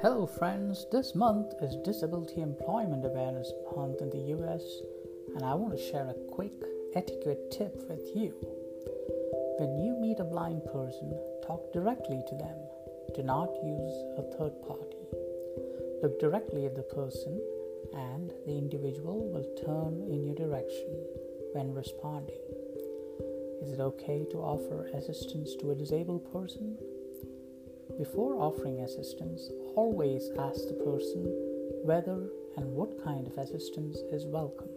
Hello, friends. This month is Disability Employment Awareness Month in the US, and I want to share a quick etiquette tip with you. When you meet a blind person, talk directly to them. Do not use a third party. Look directly at the person, and the individual will turn in your direction when responding. Is it okay to offer assistance to a disabled person? Before offering assistance, always ask the person whether and what kind of assistance is welcome.